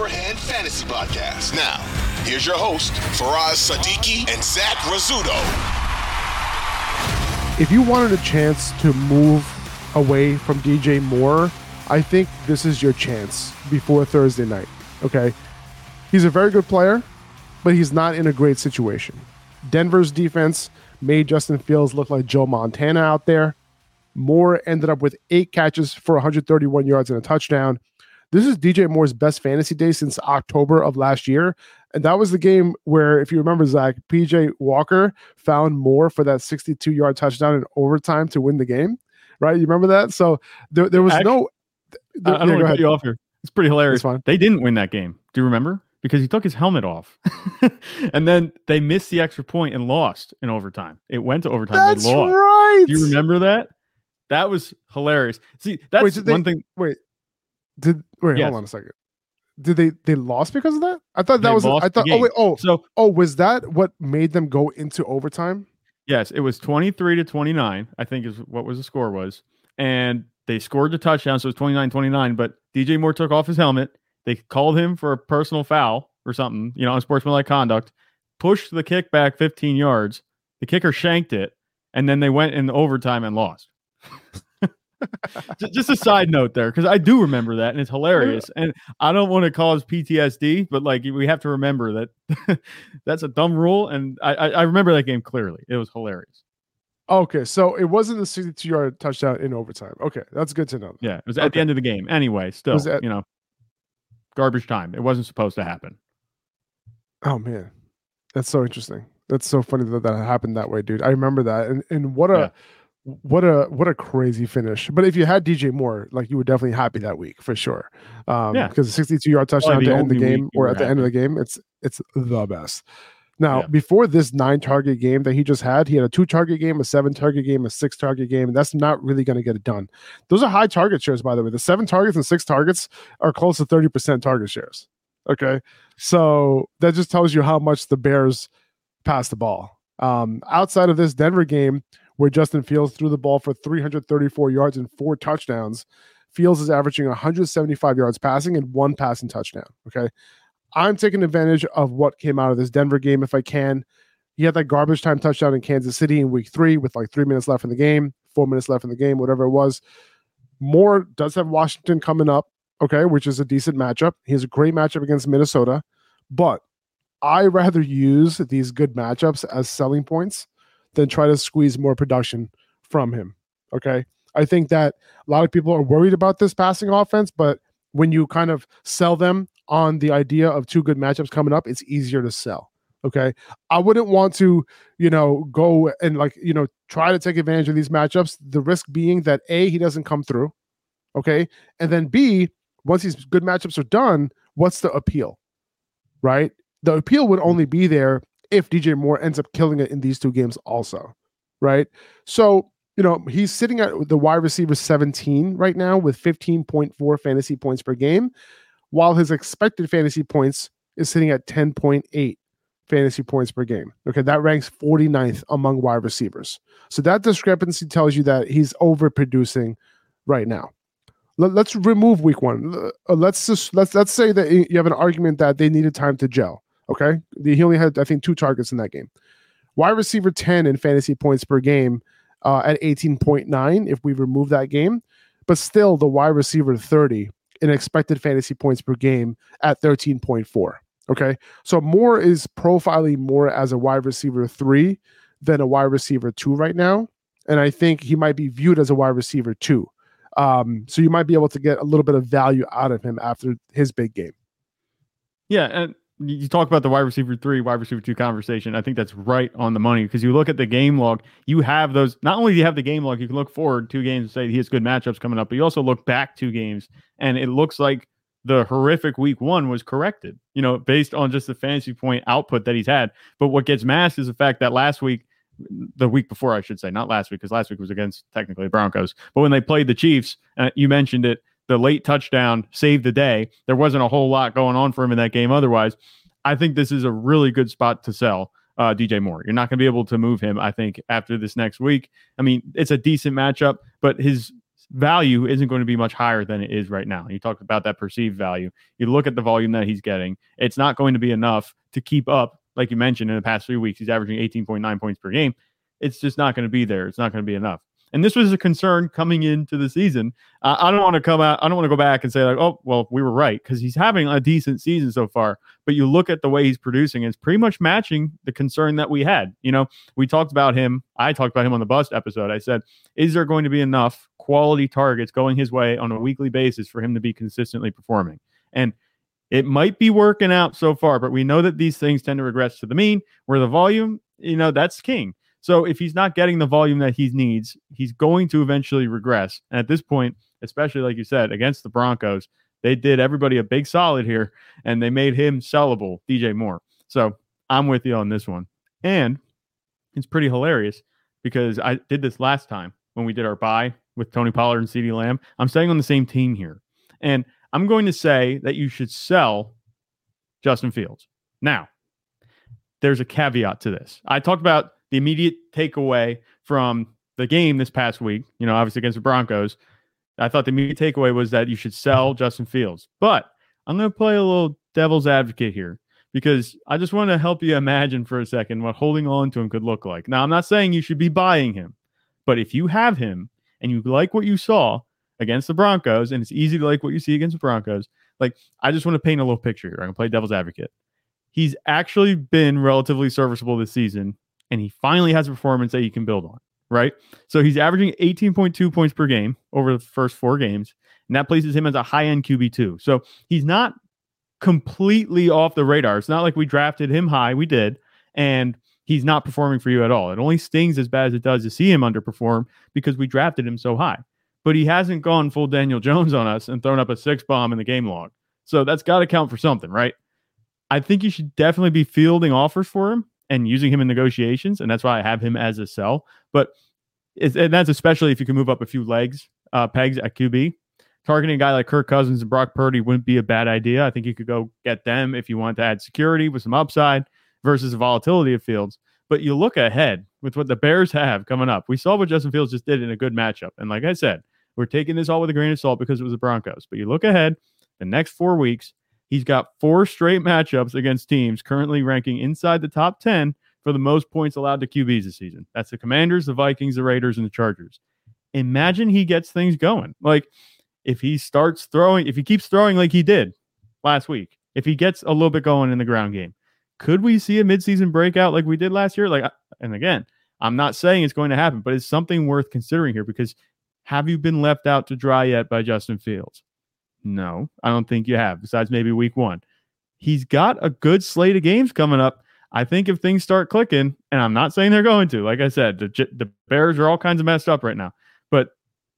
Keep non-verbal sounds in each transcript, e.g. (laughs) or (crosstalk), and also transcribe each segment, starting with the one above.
Upper Hand Fantasy Podcast. Now, here's your host, Faraz Siddiqi and Zach Rizzuto. If you wanted a chance to move away from DJ Moore, I think this is your chance before Thursday night. Okay. He's a very good player, but he's not in a great situation. Denver's defense made Justin Fields look like Joe Montana out there. Moore ended up with eight catches for 131 yards and a touchdown. This is DJ Moore's best fantasy day since October of last year. And that was the game where, if you remember, Zach, PJ Walker found Moore for that 62 yard touchdown in overtime to win the game. Right? You remember that? So there, there was Actually, no. I, I don't want to cut you off here. It's pretty hilarious. It's. They didn't win that game. Do you remember? Because he took his helmet off, (laughs) and then they missed the extra point and lost in overtime. It went to overtime. That's they lost. right. Do you remember that? That was hilarious. See, that's Wait, did they- one thing. Wait, did wait? Yes. Hold on a second. Did they they lost because of that? I thought that They was. I thought. Oh wait. Oh So oh. Was that what made them go into overtime? Yes, it was 23 to 29, I think is what was the score was. And they scored the touchdown, so it was 29 29. But DJ Moore took off his helmet. They called him for a personal foul or something, you know, unsportsmanlike conduct, pushed the kick back 15 yards. The kicker shanked it, and then they went in overtime and lost. (laughs) Ju- Just a side note there, because I do remember that, and it's hilarious. (laughs) And I don't want to cause PTSD, but like we have to remember that (laughs) that's a dumb rule. And I, I, remember that game clearly. It was hilarious. Okay, so it wasn't the 62 yard touchdown in overtime. Okay, that's good to know. Yeah, it was at Okay. the end of the game. Anyway, still, that- you know, garbage time. It wasn't supposed to happen. Oh man, that's so interesting. That's so funny that that happened that way, dude. I remember that, and and what a Yeah. What a what a crazy finish. But if you had DJ Moore, like you were definitely happy that week for sure. Um, Yeah. because the 62 yard touchdown the to end the game or at the end of the game, it's it's the best. Now, Yeah. before this nine target game that he just had, he had a two target game, a seven target game, a six target game, and that's not really going to get it done. Those are high target shares, by the way. The seven targets and six targets are close to 30% target shares. Okay. So that just tells you how much the Bears pass the ball. Um, outside of this Denver game, where Justin Fields threw the ball for 334 yards and four touchdowns, Fields is averaging 175 yards passing and one passing touchdown. Okay. I'm taking advantage of what came out of this Denver game if I can. He had that garbage time touchdown in Kansas City in week three with like three minutes left in the game, four minutes left in the game, whatever it was. Moore does have Washington coming up, okay, which is a decent matchup. He has a great matchup against Minnesota, but I rather use these good matchups as selling points than try to squeeze more production from him. Okay. I think that a lot of people are worried about this passing offense, but when you kind of sell them on the idea of two good matchups coming up, it's easier to sell. Okay. I wouldn't want to, you know, go and like, you know, try to take advantage of these matchups. The risk being that A, he doesn't come through. Okay. And then B, once these good matchups are done, what's the appeal? Right? The appeal would only be there if DJ Moore ends up killing it in these two games, also. Right. So, you know, he's sitting at the wide receiver 17 right now with 15.4 fantasy points per game, while his expected fantasy points is sitting at 10.8 fantasy points per game. Okay, that ranks 49th among wide receivers. So that discrepancy tells you that he's overproducing right now. Let, us remove week one. Uh, Let's just let's let's say that you have an argument that they needed time to gel. Okay, he only had I think two targets in that game. Wide receiver 10 in fantasy points per game uh, at 18.9 if we remove that game, but still the wide receiver 30 in expected fantasy points per game at 13.4. Okay. So Moore is profiling more as a wide receiver three than a wide receiver two right now. And I think he might be viewed as a wide receiver two. Um, so you might be able to get a little bit of value out of him after his big game. Yeah, and you talk about the wide receiver three, wide receiver two conversation. I think that's right on the money because you look at the game log, you have those. Not only do you have the game log, you can look forward two games and say he has good matchups coming up, but you also look back two games and it looks like the horrific week one was corrected, you know, based on just the fantasy point output that he's had. But what gets masked is the fact that last week, the week before, I should say, not last week, because last week was against technically Broncos, but when they played the Chiefs, uh, you mentioned it, the late touchdown saved the day. There wasn't a whole lot going on for him in that game otherwise. I think this is a really good spot to sell uh, DJ Moore. You're not going to be able to move him, I think, after this next week. I mean, it's a decent matchup, but his value isn't going to be much higher than it is right now. You talked about that perceived value. You look at the volume that he's getting, it's not going to be enough to keep up, like you mentioned in the past three weeks. He's averaging 18.9 points per game. It's just not going to be there. It's not going to be enough. And this was a concern coming into the season. Uh, I don't want to come out. I don't want to go back and say like, oh, well, we were right because he's having a decent season so far. But you look at the way he's producing, it's pretty much matching the concern that we had. You know, we talked about him. I talked about him on the bust episode. I said, is there going to be enough quality targets going his way on a weekly basis for him to be consistently performing? And it might be working out so far, but we know that these things tend to regress to the mean, where the volume, you know, that's king. So if he's not getting the volume that he needs, he's going to eventually regress. And at this point, especially like you said, against the Broncos, they did everybody a big solid here and they made him sellable, DJ Moore. So I'm with you on this one. And it's pretty hilarious because I did this last time when we did our buy with Tony Pollard and CeeDee Lamb. I'm staying on the same team here. And I'm going to say that you should sell Justin Fields. Now, there's a caveat to this. I talked about the immediate takeaway from the game this past week, you know, obviously against the Broncos, I thought the immediate takeaway was that you should sell Justin Fields. But I'm going to play a little devil's advocate here because I just want to help you imagine for a second what holding on to him could look like. Now, I'm not saying you should be buying him, but if you have him and you like what you saw against the Broncos, and it's easy to like what you see against the Broncos, like I just want to paint a little picture here. I'm going to play devil's advocate. He's actually been relatively serviceable this season and he finally has a performance that you can build on, right? So he's averaging 18.2 points per game over the first four games, and that places him as a high end QB2. So he's not completely off the radar. It's not like we drafted him high, we did, and he's not performing for you at all. It only stings as bad as it does to see him underperform because we drafted him so high. But he hasn't gone full Daniel Jones on us and thrown up a six bomb in the game log. So that's got to count for something, right? I think you should definitely be fielding offers for him and using him in negotiations, and that's why I have him as a sell. But and that's especially if you can move up a few legs, uh, pegs at QB. Targeting a guy like Kirk Cousins and Brock Purdy wouldn't be a bad idea. I think you could go get them if you want to add security with some upside versus the volatility of Fields. But you look ahead with what the Bears have coming up. We saw what Justin Fields just did in a good matchup. And like I said, we're taking this all with a grain of salt because it was the Broncos. But you look ahead, the next four weeks, He's got four straight matchups against teams currently ranking inside the top 10 for the most points allowed to QBs this season. That's the Commanders, the Vikings, the Raiders, and the Chargers. Imagine he gets things going. Like if he starts throwing, if he keeps throwing like he did last week, if he gets a little bit going in the ground game, could we see a midseason breakout like we did last year? Like, and again, I'm not saying it's going to happen, but it's something worth considering here because have you been left out to dry yet by Justin Fields? No, I don't think you have, besides maybe week one. He's got a good slate of games coming up. I think if things start clicking, and I'm not saying they're going to, like I said, the, the Bears are all kinds of messed up right now, but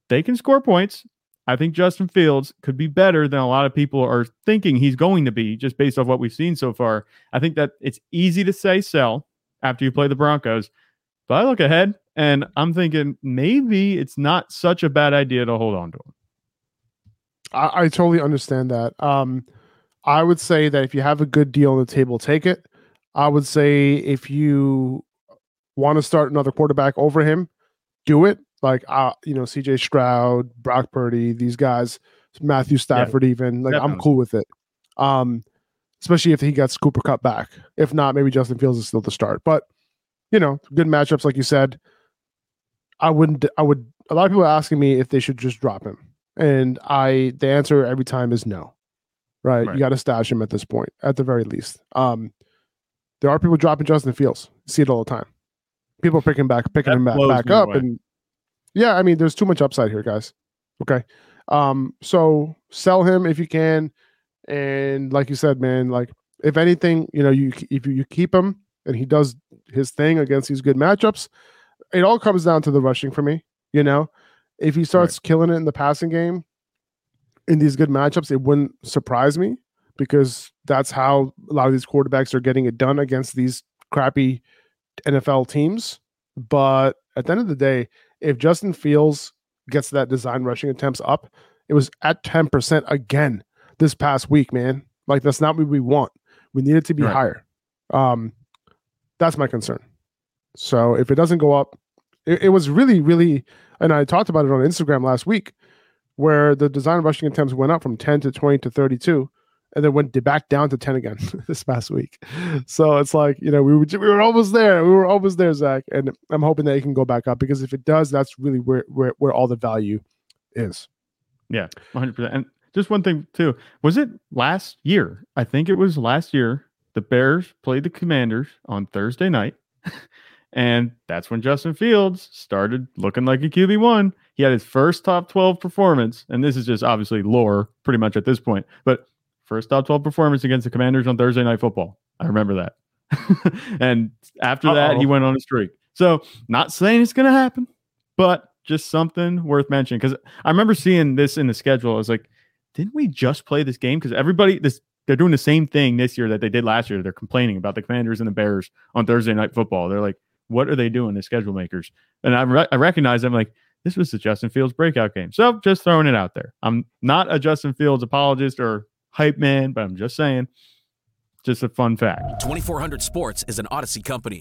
they can score points. I think Justin Fields could be better than a lot of people are thinking he's going to be just based off what we've seen so far. I think that it's easy to say sell after you play the Broncos, but I look ahead and I'm thinking maybe it's not such a bad idea to hold on to him. I, I totally understand that. Um, I would say that if you have a good deal on the table, take it. I would say if you want to start another quarterback over him, do it. Like uh, you know, CJ Stroud, Brock Purdy, these guys, Matthew Stafford, yeah, even like definitely. I'm cool with it. Um, especially if he gets Cooper Kupp back. If not, maybe Justin Fields is still the start. But you know, good matchups, like you said. I wouldn't. I would. A lot of people are asking me if they should just drop him. And I the answer every time is no. Right? Right. You got to stash him at this point, at the very least. Um, there are people dropping Justin Fields. See it all the time. People picking back, picking That him back, back up, away. and yeah, I mean, there's too much upside here, guys. Okay, um, so sell him if you can, and like you said, man, like if anything, you know, you if you, you keep him and he does his thing against these good matchups, it all comes down to the rushing for me. You know, if he starts killing it in the passing game in these good matchups, it wouldn't surprise me because that's how a lot of these quarterbacks are getting it done against these crappy NFL teams. But at the end of the day, if Justin Fields gets that design rushing attempts up, it was at 10% again this past week, man. Like that's not what we want. We need it to be Right. higher. Um, that's my concern. So if it doesn't go up, it, it was really, really, and I talked about it on Instagram last week, where the design rushing attempts went up from 10 to 20 to 32, and then went back down to 10 again (laughs) this past week. So it's like, you know, we were, we were almost there. We were almost there, Zach. And I'm hoping that it can go back up because if it does, that's really where, where, where all the value is. Yeah, 100%. And just one thing, too. Was it last year? I think it was last year. The Bears played the Commanders on Thursday night. (laughs) and that's when Justin Fields started looking like a QB1. He had his first top 12 performance. And this is just obviously lore pretty much at this point. But first top 12 performance against the Commanders on Thursday Night Football. I remember that. (laughs) and after that, he went on a streak. So, not saying it's going to happen, but just something worth mentioning. Because I remember seeing this in the schedule. I was like, didn't we just play this game? Because everybody, this they're doing the same thing this year that they did last year. They're complaining about the Commanders and the Bears on Thursday Night Football. They're like, what are they doing, the schedule makers? And I, re- I recognize them like, this was the Justin Fields breakout game. So just throwing it out there. I'm not a Justin Fields apologist or hype man, but I'm just saying, just a fun fact. 2400 Sports is an Audacy company.